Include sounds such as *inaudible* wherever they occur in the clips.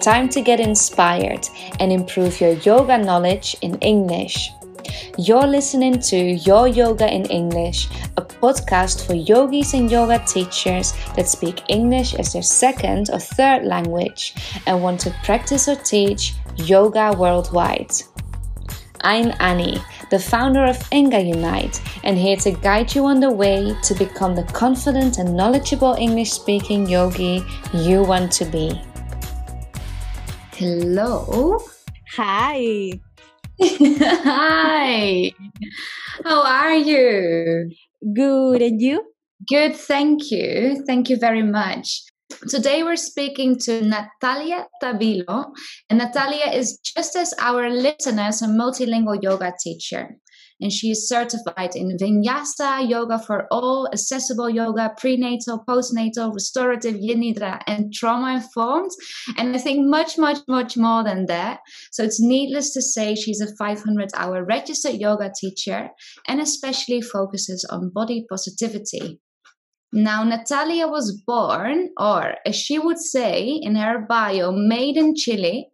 time to get inspired and improve your yoga knowledge in English. You're listening to Your Yoga in English, a podcast for yogis and yoga teachers that speak English as their second or third language and want to practice or teach yoga worldwide. I'm Annie, the founder of Enga Unite, and here to guide you on the way to become the confident and knowledgeable English speaking yogi you want to be. Hello. Hi. *laughs* Hi. How are you? Good. And you? Good, thank you. Thank you very much. Today we're speaking to Natalia Tabilo, and Natalia is just as our listeners a multilingual yoga teacher. And she is certified in Vinyasa yoga for all, accessible yoga, prenatal, postnatal, restorative, yin nidra, and trauma informed. And I think much, much, much more than that. So it's needless to say, she's a 500 hour registered yoga teacher and especially focuses on body positivity. Now, Natalia was born, or as she would say in her bio, made in Chile,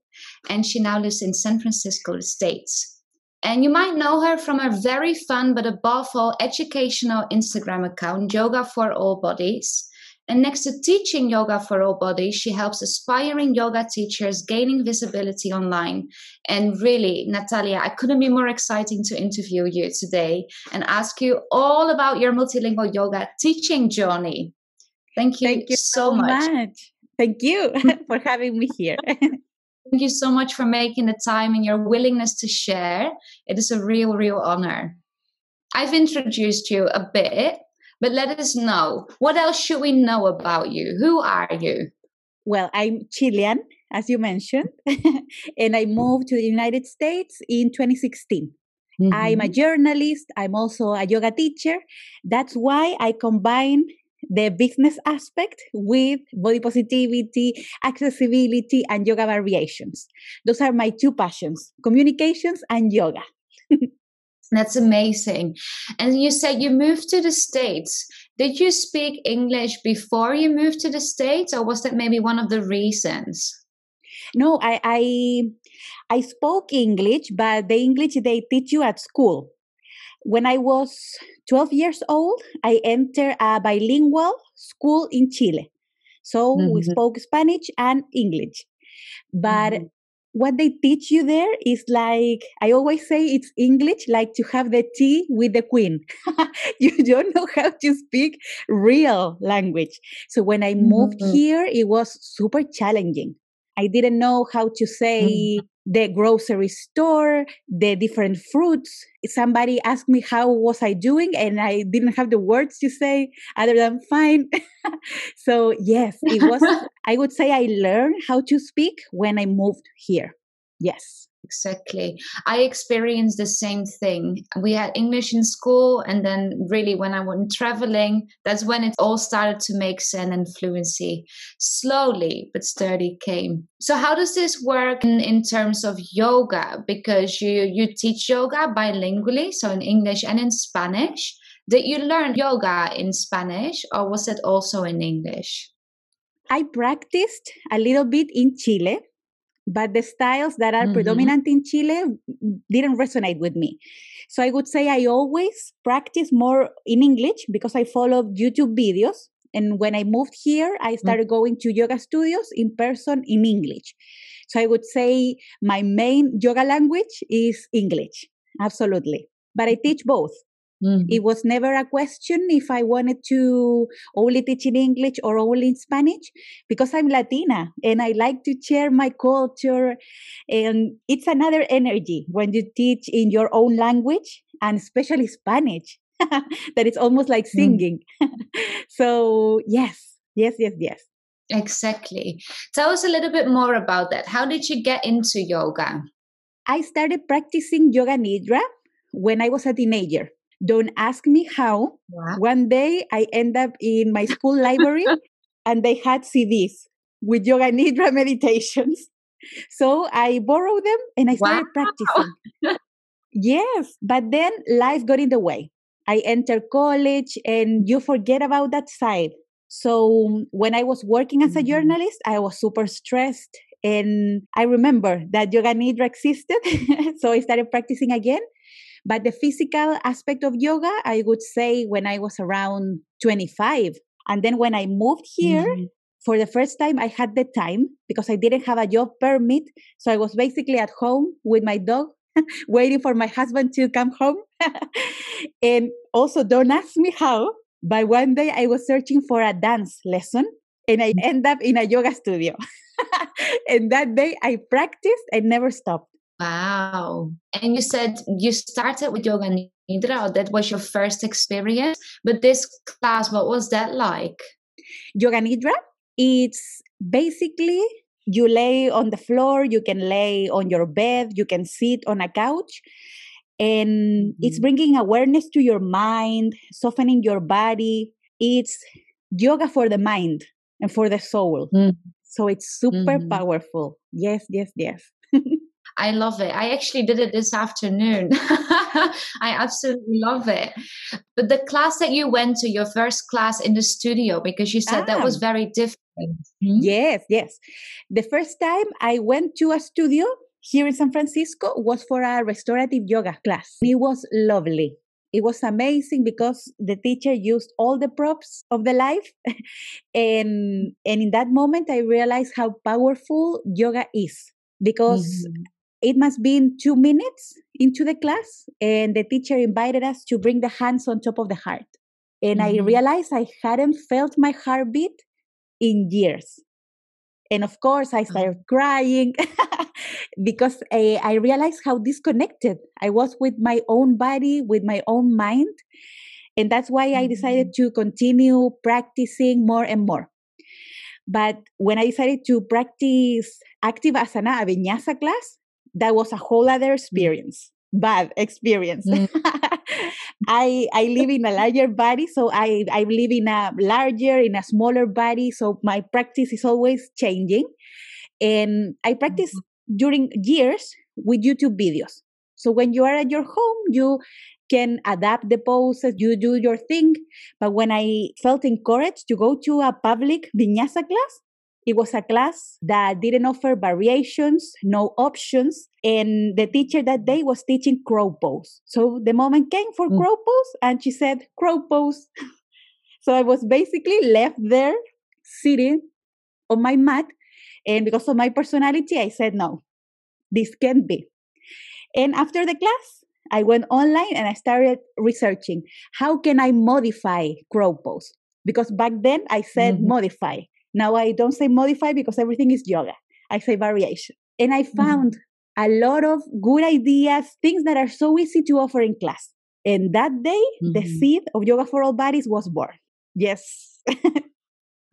and she now lives in San Francisco, States. And you might know her from her very fun but above all educational Instagram account, Yoga for All Bodies. And next to teaching yoga for all bodies, she helps aspiring yoga teachers gaining visibility online. And really, Natalia, I couldn't be more exciting to interview you today and ask you all about your multilingual yoga teaching journey. Thank you, Thank you so, much. much. Thank you *laughs* for having me here. *laughs* Thank you so much for making the time and your willingness to share. It is a real, real honor. I've introduced you a bit, but let us know what else should we know about you? Who are you? well, I'm Chilean, as you mentioned, *laughs* and I moved to the United States in 2016. I'm a mm-hmm. journalist. I'm also a yoga teacher. That's why I combine the business aspect with body positivity, accessibility, and yoga variations. Those are my two passions communications and yoga. *laughs* That's amazing. And you said you moved to the States. Did you speak English before you moved to the States, or was that maybe one of the reasons? No, I, I I spoke English, but the English they teach you at school. When I was 12 years old, I entered a bilingual school in Chile. So we Mhm. spoke Spanish and English. But Mhm. what they teach you there is like, I always say it's English, like to have the tea with the queen. *laughs* you don't know how to speak real language. So when I moved Mhm. here, it was super challenging. I didn't know how to say mm-hmm. the grocery store, the different fruits. Somebody asked me how was I doing, and I didn't have the words to say other than fine. *laughs* so yes, it was. *laughs* I would say I learned how to speak when I moved here. Yes. Exactly. I experienced the same thing. We had English in school, and then really when I went traveling, that's when it all started to make sense and fluency slowly but sturdy came. So how does this work in, in terms of yoga? Because you you teach yoga bilingually, so in English and in Spanish. Did you learn yoga in Spanish or was it also in English? I practiced a little bit in Chile, but the styles that are Mhm. predominant in Chile didn't resonate with me. So I would say I always practice more in English because I followed YouTube videos. And when I moved here, I started going to yoga studios in person in English. So I would say my main yoga language is English. Absolutely. But I teach both. It was never a question if I wanted to only teach in English or only in Spanish because I'm Latina and I like to share my culture. And it's another energy when you teach in your own language and especially Spanish, *laughs* that it's almost like Mm. singing. *laughs* so, yes, yes, yes, yes. Exactly. Tell us a little bit more about that. How did you get into yoga? I started practicing yoga nidra when I was a teenager. Don't ask me how. Wow. One day I end up in my school library and they had CDs with yoga nidra *laughs* meditations. So I borrowed them and I started practicing. Yes, but then life got in the way. I entered college and you forget about that side. So when I was working as a Mhm. journalist, I was super stressed And I remember that Yoga Nidra existed. *laughs* so I started practicing again. But the physical aspect of yoga, I would say when I was around 25. And then when I moved here, mm-hmm. for the first time, I had the time because I didn't have a job permit. So I was basically at home with my dog, *laughs* waiting for my husband to come home. *laughs* and also, don't ask me how, but one day I was searching for a dance lesson and I mm. end up in a yoga studio. *laughs* and that day I practiced and never stopped. Wow. And you said you started with Yoga Nidra, that was your first experience. But this class, what was that like? Yoga Nidra, it's basically you lay on the floor, you can lay on your bed, you can sit on a couch. And mm-hmm. it's bringing awareness to your mind, softening your body. It's yoga for the mind and for the soul. Mm-hmm. So it's super mm-hmm. powerful. Yes, yes, yes. I love it. I actually did it this afternoon. *laughs* I absolutely love it. But the class that you went to, your first class in the studio, because you said ah. that was ah. very different. Mm-hmm. Yes, yes. The first time I went to a studio here in San Francisco was for a restorative yoga class. It was lovely. It was amazing because the teacher used all the props of the life. *laughs* and, and in that moment, I realized how powerful yoga is because mm-hmm it must be in two minutes into the class and the teacher invited us to bring the hands on top of the heart and mm-hmm. i realized i hadn't felt my heartbeat in years and of course i started oh. crying *laughs* because I, I realized how disconnected i was with my own body with my own mind and that's why i decided mm-hmm. to continue practicing more and more but when i decided to practice active asana a vinyasa class that was a whole other mm. experience bad experience mm. *laughs* i i live in a larger body so i i live in a larger in a smaller body so my practice is always changing and i practice mm-hmm. during years with youtube videos so when you are at your home you can adapt the poses you do your thing but when i felt encouraged to go to a public vinyasa class it was a class that didn't offer variations, no options. And the teacher that day was teaching crow pose. So the moment came for mm. crow pose and she said, crow pose. *laughs* so I was basically left there sitting on my mat. And because of my personality, I said, no, this can't be. And after the class, I went online and I started researching how can I modify crow pose? Because back then I said mm-hmm. modify. Now I don't say modify because everything is yoga. I say variation. And I mm-hmm. found mm-hmm. a lot of good ideas, things that are so easy to offer in class. And that day, mm-hmm. the seed of Yoga for All Bodies was born. Yes. *laughs*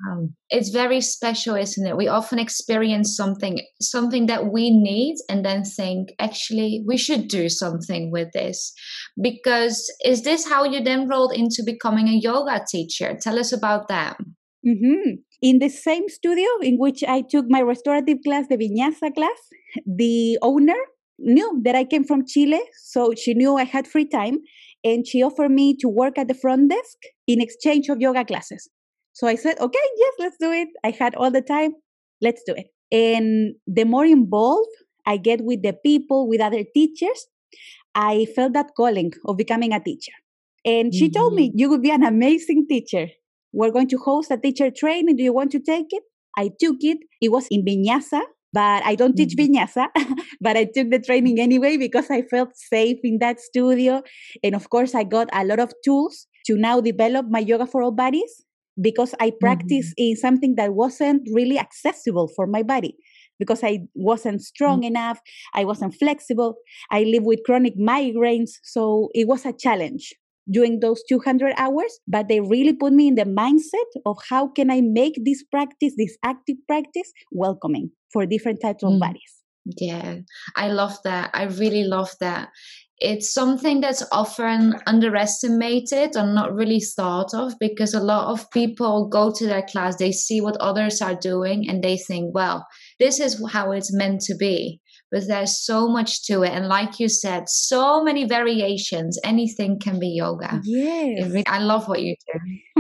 Um, it's very special, isn't it? We often experience something, something that we need, and then think, actually, we should do something with this. Because is this how you then rolled into becoming a yoga teacher? Tell us about that. Mm-hmm. In the same studio in which I took my restorative class, the vinyasa class, the owner knew that I came from Chile, so she knew I had free time, and she offered me to work at the front desk in exchange of yoga classes. So I said, okay, yes, let's do it. I had all the time, let's do it. And the more involved I get with the people, with other teachers, I felt that calling of becoming a teacher. And she mm-hmm. told me, mm-hmm. You would be an amazing teacher. We're going to host a teacher training. Do you want to take it? I took it. It was in Vinyasa, but I don't teach mm-hmm. Vinyasa, *laughs* but I took the training anyway because I felt safe in that studio. And of course, I got a lot of tools to now develop my yoga for all bodies because I practiced mm-hmm. in something that wasn't really accessible for my body because I wasn't strong mm-hmm. enough, I wasn't flexible, I live with chronic migraines, so it was a challenge during those 200 hours but they really put me in the mindset of how can i make this practice this active practice welcoming for different types of mm. bodies. Yeah i love that. I really love that. It's something that's often underestimated or not really thought of because a lot of people go to their class they see what others are doing and they think well this is how it's meant to be but there's so much to it. And like you said, so many variations. Anything can be yoga. Yes. Really, I love what you do.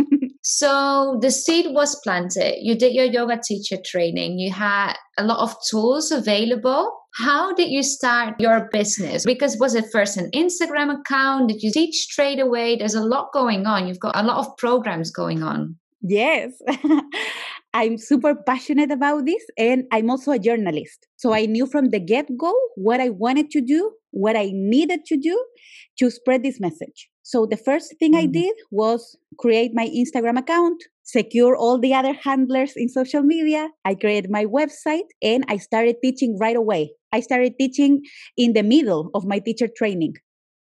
So the seed was planted. You did your yoga teacher training. You had a lot of tools available. How did you start your business? Because was it first an Instagram account? Did you teach straight away? There's a lot going on. You've got a lot of programs going on. Yes. *laughs* I'm super passionate about this and I'm also a journalist. So I knew from the get go what I wanted to do, what I needed to do to spread this message. So the first thing mm-hmm. I did was create my Instagram account, secure all the other handlers in social media. I created my website and I started teaching right away. I started teaching in the middle of my teacher training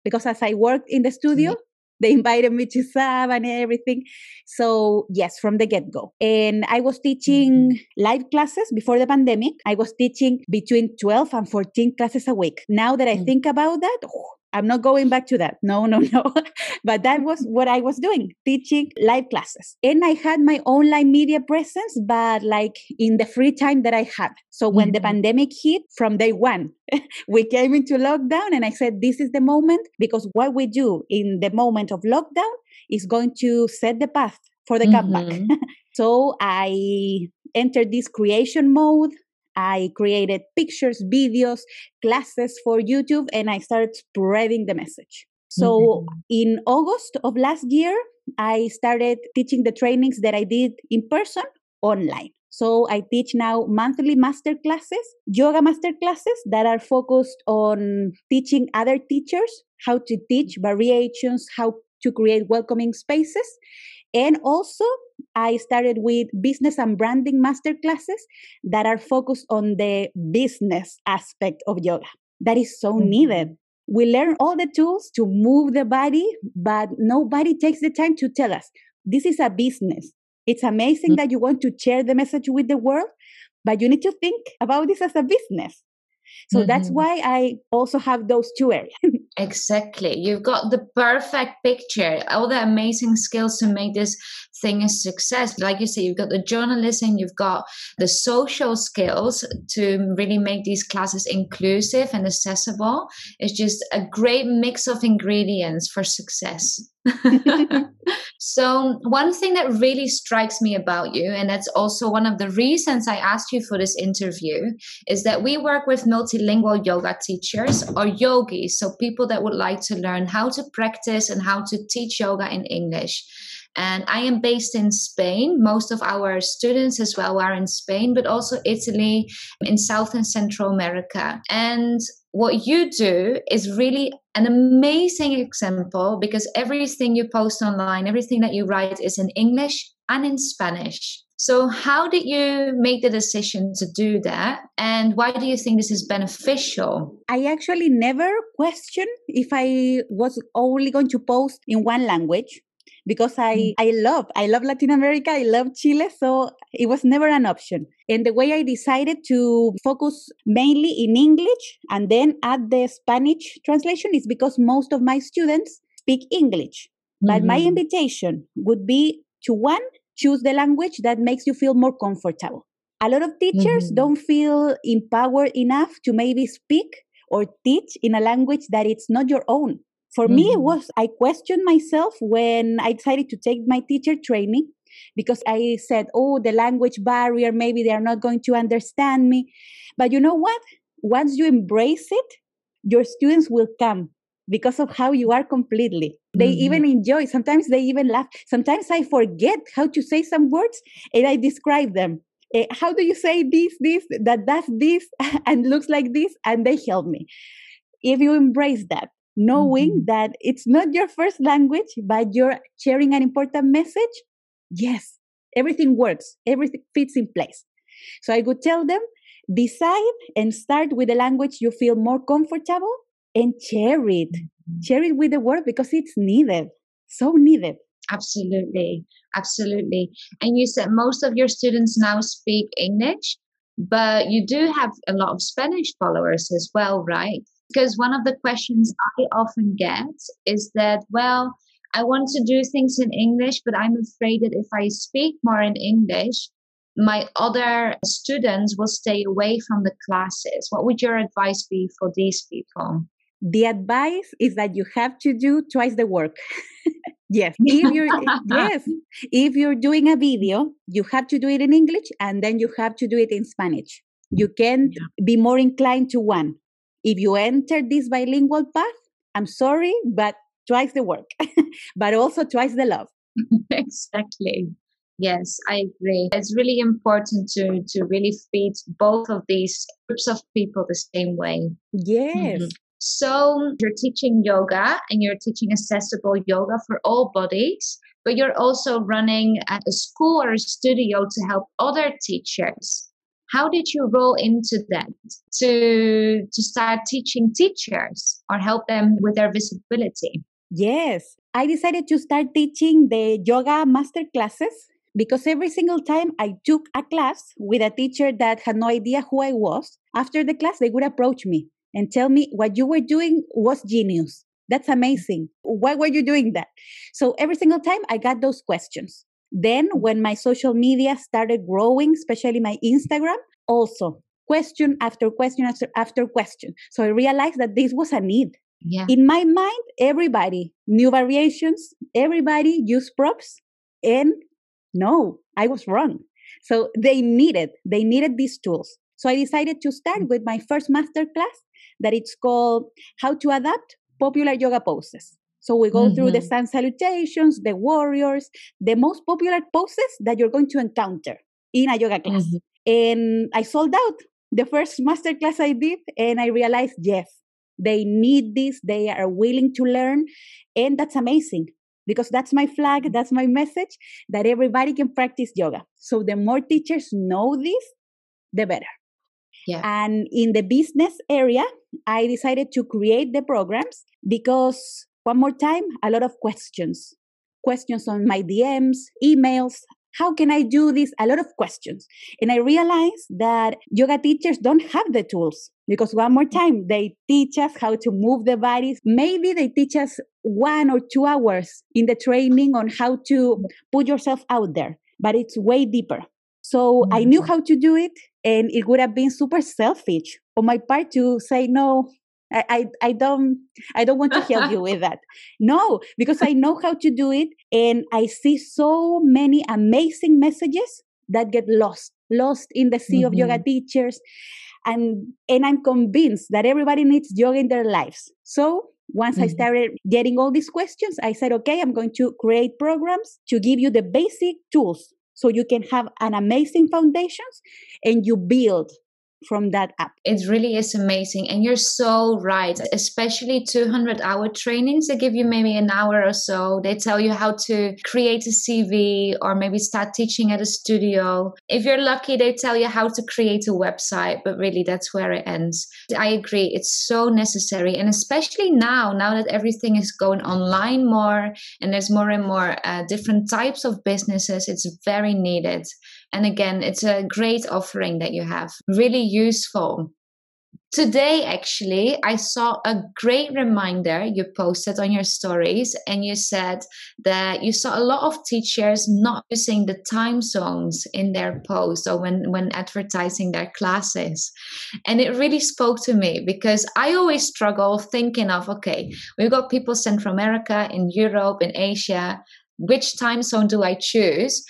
because as I worked in the studio, mm-hmm. They invited me to SAB and everything. So, yes, from the get go. And I was teaching mm-hmm. live classes before the pandemic. I was teaching between 12 and 14 classes a week. Now that I mm-hmm. think about that, oh, I'm not going back to that. No, no, no. *laughs* but that was *laughs* what I was doing, teaching live classes. And I had my online media presence, but like in the free time that I had. So when mm-hmm. the pandemic hit from day one, *laughs* we came into lockdown and I said, this is the moment because what we do in the moment of lockdown is going to set the path for the mm-hmm. comeback. so I entered this creation mode. I created pictures, videos, classes for YouTube, and I started spreading the message. So mm-hmm. in August of last year, I started teaching the trainings that I did in person online. So I teach now monthly master classes, yoga master classes that are focused on teaching other teachers how to teach variations, how to create welcoming spaces. And also I started with business and branding master classes that are focused on the business aspect of yoga. That is so mm-hmm. needed. We learn all the tools to move the body, but nobody takes the time to tell us this is a business. It's amazing mm-hmm. that you want to share the message with the world, but you need to think about this as a business. So mm-hmm. that's why I also have those two areas. *laughs* exactly. You've got the perfect picture, all the amazing skills to make this thing a success. Like you say, you've got the journalism, you've got the social skills to really make these classes inclusive and accessible. It's just a great mix of ingredients for success. *laughs* so, one thing that really strikes me about you, and that's also one of the reasons I asked you for this interview, is that we work with multilingual yoga teachers or yogis, so people that would like to learn how to practice and how to teach yoga in English. And I am based in Spain. Most of our students as well are in Spain, but also Italy, in South and Central America. And what you do is really an amazing example because everything you post online, everything that you write is in English and in Spanish. So, how did you make the decision to do that? And why do you think this is beneficial? I actually never questioned if I was only going to post in one language because I, mm. I love, I love Latin America, I love Chile, so it was never an option. And the way I decided to focus mainly in English and then add the Spanish translation is because most of my students speak English. Mm-hmm. But my mm-hmm. invitation would be to one, choose the language that makes you feel more comfortable. A lot of teachers mm-hmm. don't feel empowered enough to maybe speak or teach in a language that it's not your own. For mm-hmm. me, it mm-hmm. was I questioned myself when I decided to take my teacher training because I said, oh, the language barrier, maybe they are not going to understand me. But you know what? Once you embrace it, your students will come because of how you are completely. They mm-hmm. even enjoy. Sometimes they even laugh. Sometimes I forget how to say some words and I describe them. Uh, how do you say this, this, that does this, *laughs* and looks like this? And they help me. If you embrace that, knowing mm-hmm. that it's not your first language, but you're sharing an important message, yes, everything works, everything fits in place. So I would tell them decide and start with the language you feel more comfortable and share it. Mm-hmm. Share it with the world because it's needed, so needed. Absolutely, absolutely. And you said most of your students now speak English, but you do have a lot of Spanish followers as well, right? Because one of the questions I often get is that, well, I want to do things in English, but I'm afraid that if I speak more in English, my other students will stay away from the classes. What would your advice be for these people? the advice is that you have to do twice the work. *laughs* yes, if you're *laughs* yes, if you're doing a video, you have to do it in English and then you have to do it in Spanish. You can yeah. be more inclined to one. If you enter this bilingual path, I'm sorry, but twice the work, *laughs* but also twice the love. *laughs* exactly. Yes, I agree. It's really important to to really feed both of these groups of people the same way. Yes. Mm-hmm. So you're teaching yoga and you're teaching accessible yoga for all bodies, but you're also running a school or a studio to help other teachers. How did you roll into that to to start teaching teachers or help them with their visibility? Yes, I decided to start teaching the yoga master classes because every single time I took a class with a teacher that had no idea who I was, after the class, they would approach me and tell me what you were doing was genius. That's amazing. Why were you doing that? So every single time I got those questions. Then, when my social media started growing, especially my Instagram, also question after question after, after question. So I realized that this was a need. Yeah. In my mind, everybody knew variations, everybody used props, and no, I was wrong. So they needed, they needed these tools. So I decided to start mm. with my first master class that it's called How to Adapt Popular Yoga Poses. So we go mm-hmm. through the mm-hmm. sun salutations, the warriors, the most popular poses that you're going to encounter in a yoga class. Mm-hmm. And I sold out the first master class I did, and I realized, yes, they need this, they are willing to learn, and that's amazing because that's my flag, that's my message that everybody can practice yoga. So the more teachers know this, the better. Yeah. And in the business area, I decided to create the programs because one more time, a lot of questions. Questions on my DMs, emails, how can I do this? A lot of questions. And I realized that yoga teachers don't have the tools because one more time, they teach us how to move the bodies. Maybe they teach us one or two hours in the training on how to put yourself out there, but it's way deeper. So. I knew mm-hmm. how to do it, and it would have been super selfish on my part to say, no, I, I, I don't I don't want to help you with that. No, because I know how to do it and I see so many amazing messages that get lost, lost in the sea mm-hmm. of yoga mm-hmm. teachers. And and I'm convinced that everybody needs yoga in their lives. So once mm-hmm. I started getting all these questions, I said, okay, I'm going to create programs to give you the basic tools so you can have an amazing foundations and you build from that app. It really is amazing. And you're so right, especially 200 hour trainings. They give you maybe an hour or so. They tell you how to create a CV or maybe start teaching at a studio. If you're lucky, they tell you how to create a website, but really that's where it ends. I agree. It's so necessary. And especially now, now that everything is going online more and there's more and more uh, different types of businesses, it's very needed. And again, it's a great offering that you have, really useful. Today, actually, I saw a great reminder you posted on your stories, and you said that you saw a lot of teachers not using the time zones in their posts or when, when advertising their classes. And it really spoke to me because I always struggle thinking of okay, we've got people Central America, in Europe, in Asia. Which time zone do I choose?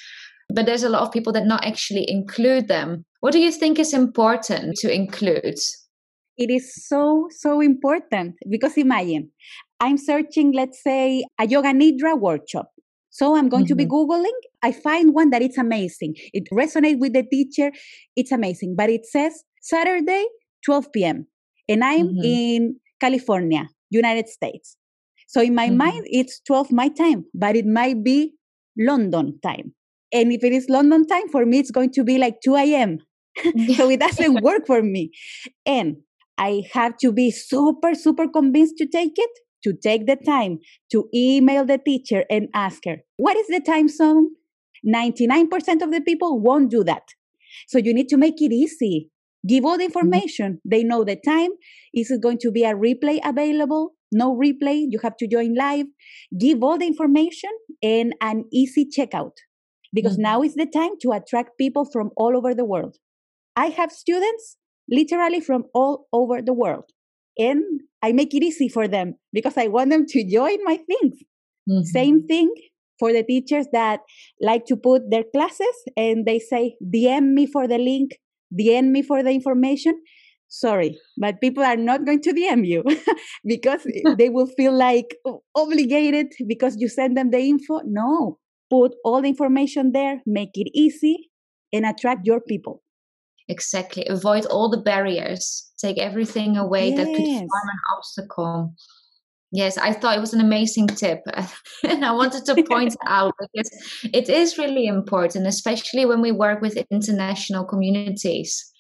But there's a lot of people that not actually include them. What do you think is important to include? It is so, so important because imagine I'm searching, let's say, a yoga nidra workshop. So I'm going mm-hmm. to be mm-hmm. Googling. I find one that it's amazing. It resonates with the teacher. It's amazing. But it says Saturday, 12 p.m. And I'm mm-hmm. in California, United States. So in my mm-hmm. mind, it's 12 my time, but it might be London time. And if it is London time, for me, it's going to be like 2 a.m. *laughs* so it doesn't *laughs* work for me. And I have to be super, super convinced to take it, to take the time to email the teacher and ask her, what is the time zone? 99% of the people won't do that. So you need to make it easy. Give all the mm-hmm. information. They know the time. Is it going to be a replay available? No replay. You have to join live. Give all the information and an easy checkout because mm-hmm. now is the time to attract people from all over the world. I have students literally from all over the world. and I make it easy for them because I want them to join my things. Mm-hmm. Same thing for the teachers that like to put their classes and they say, DM me for the link, DM me for the information. Sorry, but people are not going to DM you *laughs* because *laughs* they will feel like obligated because you send them the info. No, put all the information there, make it easy, and attract your people. Exactly. Avoid all the barriers. Take everything away yes. that could form an obstacle. Yes, I thought it was an amazing tip. *laughs* and I wanted to point *laughs* out because it is really important, especially when we work with international communities.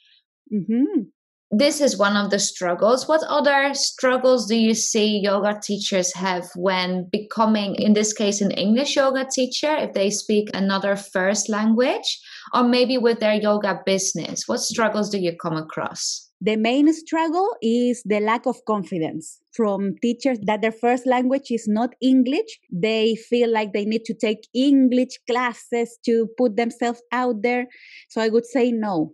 Mm-hmm. This is one of the struggles. What other struggles do you see yoga teachers have when becoming, in this case, an English yoga teacher, if they speak another first language, or maybe with their yoga business? What struggles do you come across? The main struggle is the lack of confidence from teachers that their first language is not English. They feel like they need to take English classes to put themselves out there. So I would say no.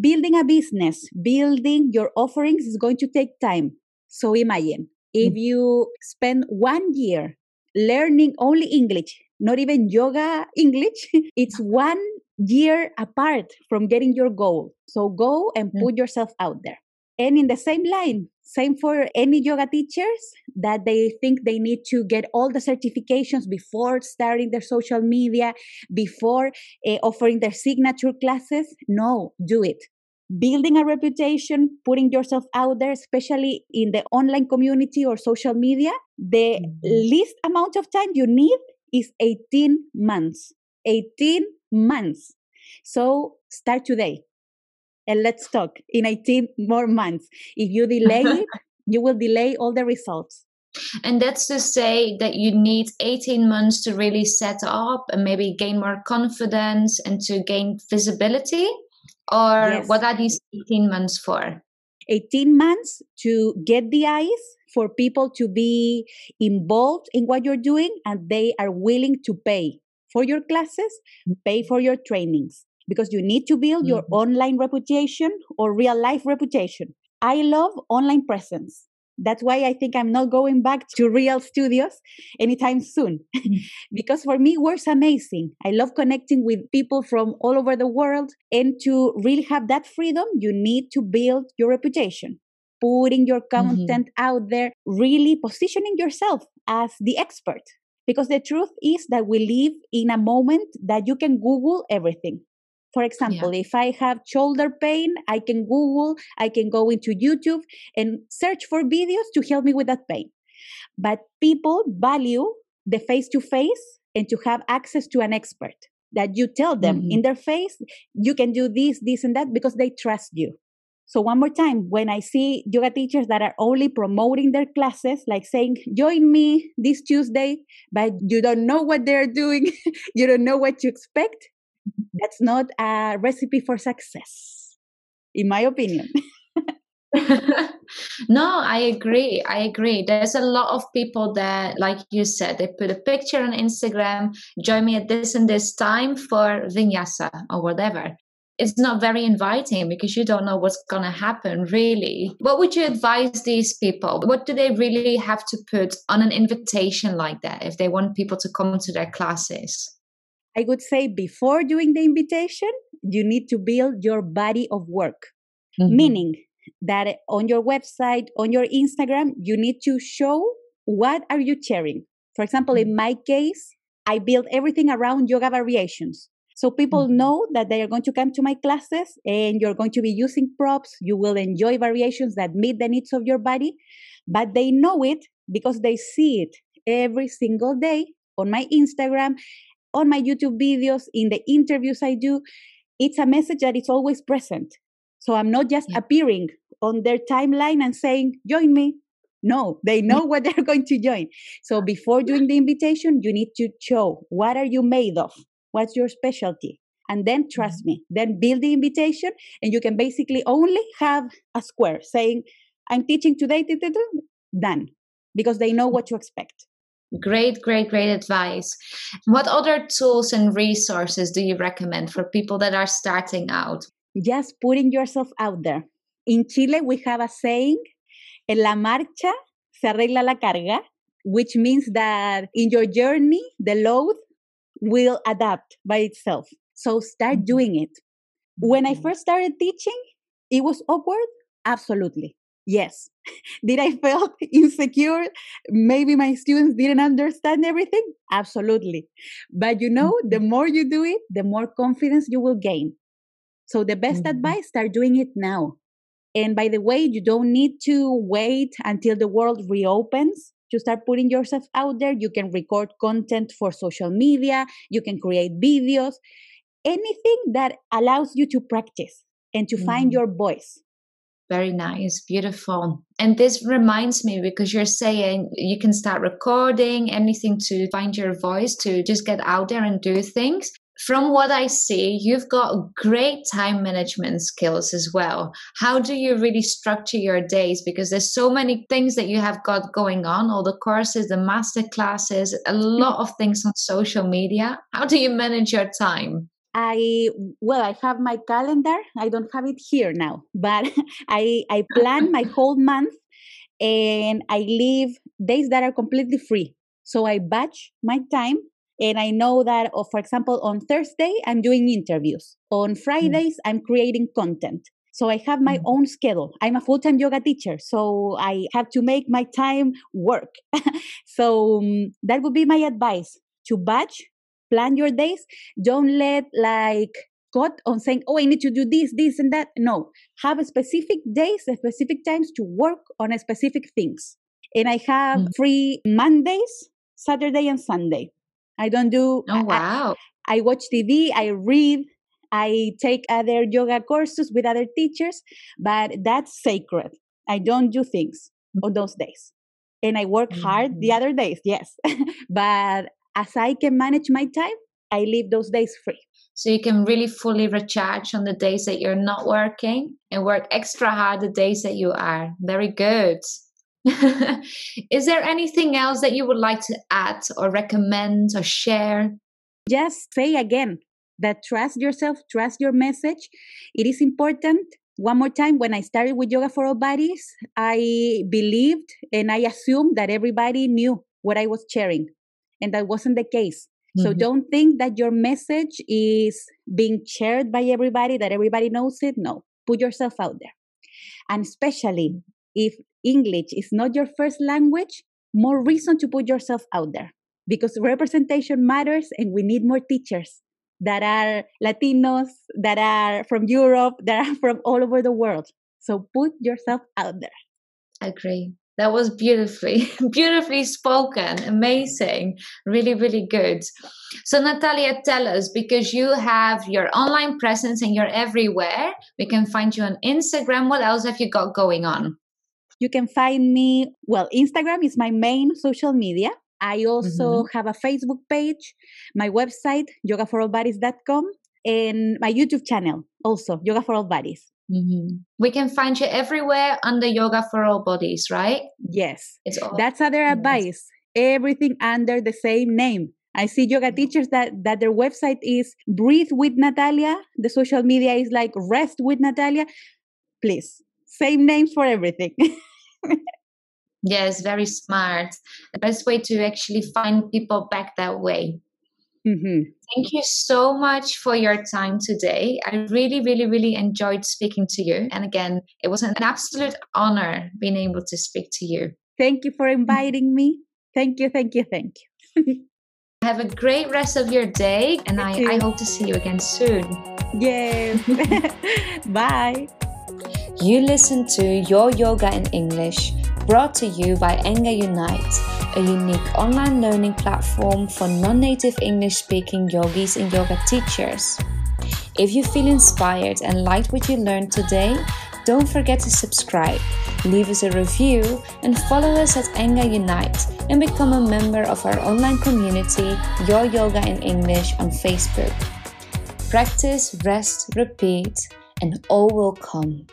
Building a business, building your offerings is going to take time. So imagine if mm. you spend one year learning only English, not even yoga English, *laughs* it's *laughs* one year apart from getting your goal. So go and put yourself out there. And in the same line, same for any yoga teachers that they think they need to get all the certifications before starting their social media, before uh, offering their signature classes. No, do it. Building a reputation, putting yourself out there, especially in the online community or social media, the mm-hmm. least amount of time you need is 18 months. 18 months. So start today and let's talk in 18 more months. If you delay *laughs* it, you will delay all the results. And that's to say that you need 18 months to really set up and maybe gain more confidence and to gain visibility? Or yes. what are these 18 months for? 18 months to get the eyes for people to be involved in what you're doing and they are willing to pay for your classes, pay for your trainings because you need to build mm-hmm. your online reputation or real life reputation. I love online presence. That's why I think I'm not going back to real studios anytime soon. Mm-hmm. *laughs* because for me, work's amazing. I love connecting with people from all over the world. And to really have that freedom, you need to build your reputation, putting your mm-hmm. content mm-hmm. out there, really positioning yourself as the expert. Because the truth is that we live in a moment that you can Google everything. For example, yeah. if I have shoulder pain, I can Google, I can go into YouTube and search for videos to help me with that pain. But people value the face to face and to have access to an expert that you tell them mm-hmm. in their face, you can do this, this, and that because they trust you. So, one more time, when I see yoga teachers that are only promoting their classes, like saying, join me this Tuesday, but you don't know what they're doing, *laughs* you don't know what to expect, that's not a recipe for success, in my opinion. *laughs* no, I agree. I agree. There's a lot of people that, like you said, they put a picture on Instagram, join me at this and this time for vinyasa or whatever. It's not very inviting because you don't know what's going to happen, really. What would you advise these people? What do they really have to put on an invitation like that if they want people to come to their classes? I would say before doing the invitation, you need to build your body of work, mm-hmm. meaning that on your website, on your Instagram, you need to show what are you sharing. For example, in mm-hmm. my case, I build everything around yoga variations. So people mm-hmm. know that they are going to come to my classes and you're going to be using props. You will enjoy variations that meet the needs of your body, but they know it because they see it every single day on my Instagram on my YouTube videos, in the interviews I do, it's a message that is always present. So I'm not just yeah. appearing on their timeline and saying, join me. No, they know what *laughs* they're going to join. So before doing the invitation, you need to show what are you made of? What's your specialty? And then trust mm-hmm. me, then build the invitation and you can basically only have a square saying, I'm teaching today, done, because they know what to expect. Great, great, great advice. What other tools and resources do you recommend for people that are starting out? Just putting yourself out there. In Chile, we have a saying En la marcha se arregla la carga, which means that in your journey, the load will adapt by itself. So start mm-hmm. doing it. When I mm-hmm. first started teaching, it was awkward. Absolutely. Yes. *laughs* Did I feel *laughs* insecure? Maybe my students didn't understand everything? Absolutely. But you know, the mm-hmm. more you do it, the more confidence you will gain. So the best mm-hmm. advice, start doing it now. And by the way, you don't need to wait until the world reopens to start putting yourself out there. You can record content for social media, you can create videos, anything that allows you to practice and to mm-hmm. find your voice. Very nice, beautiful. And this reminds me because you're saying you can start recording anything to find your voice, to just get out there and do things from what I see, you've got great time management skills as well. How do you really structure your days? Because there's so many things that you have got going on, all the courses, the master classes, a lot of things on social media. How do you manage your time? I well, I have my calendar. I don't have it here now, *laughs* but I I plan my *laughs* whole month and I leave days that are completely free. So I batch my time and I know that, oh, for example, on Thursday, I'm doing interviews. On mm. Fridays, mm. I'm creating content. So I have my mm. own schedule. I'm a full time yoga teacher, so I have to make my time work. *laughs* so um, that would be my advice to batch, plan your days. Don't let like got on saying, oh, I need to do this, this, and that. No, have specific days, specific times to work on a specific things. And I have mm. free Mondays, Saturday, and Sunday. I don't do. Oh wow! I, I watch TV. I read. I take other yoga courses with other teachers, but that's sacred. I don't do things on those days, and I work mm-hmm. hard the mm. other days. Yes, *laughs* but as I can manage my time, I leave those days free. So you can really fully recharge on the days that you're not working and work extra hard the days that you are. Very good. *laughs* Is there anything else that you would like to add or recommend or share? Just say again that trust yourself, trust your message. It is important. One more time, when I started with Yoga for All Bodies, I believed and I assumed that everybody knew what I was sharing, and that wasn't the case. Mm-hmm. So don't think that your message is being shared by everybody, that everybody knows it. No, put yourself out there. And especially if English is not your first language, more reason to put yourself out there because representation matters and we need more teachers that are Latinos, that are from Europe, that are *laughs* from all over the world. So put yourself out there. Agree. That was beautifully, *laughs* beautifully spoken. Amazing. Really, really good. So, Natalia, tell us because you have your online presence and you're everywhere. We can find you on Instagram. What else have you got going on? You can find me, well, Instagram is my main social media. I also mm-hmm. have a Facebook page, my website, yogaforallbodies.com, and my YouTube channel, also, Yoga for All Bodies. Mm-hmm. We can find you everywhere under Yoga for All Bodies, right? Yes. It's all- That's other advice. Everything under the same name. I see yoga teachers that that their website is Breathe with Natalia. The social media is like Rest with Natalia. Please, same names for everything. *laughs* yes, very smart. The best way to actually find people back that way. Mm-hmm. Thank you so much for your time today. I really, really, really enjoyed speaking to you. And again, it was an absolute honor being able to speak to you. Thank you for inviting me. Thank you, thank you, thank you. *laughs* Have a great rest of your day, and I, I hope to see you again soon. Yes. *laughs* *laughs* Bye. You listen to Your Yoga in English, brought to you by Enga Unite, a unique online learning platform for non native English speaking yogis and yoga teachers. If you feel inspired and liked what you learned today, don't forget to subscribe, leave us a review, and follow us at Enga Unite and become a member of our online community, Your Yoga in English, on Facebook. Practice, rest, repeat, and all will come.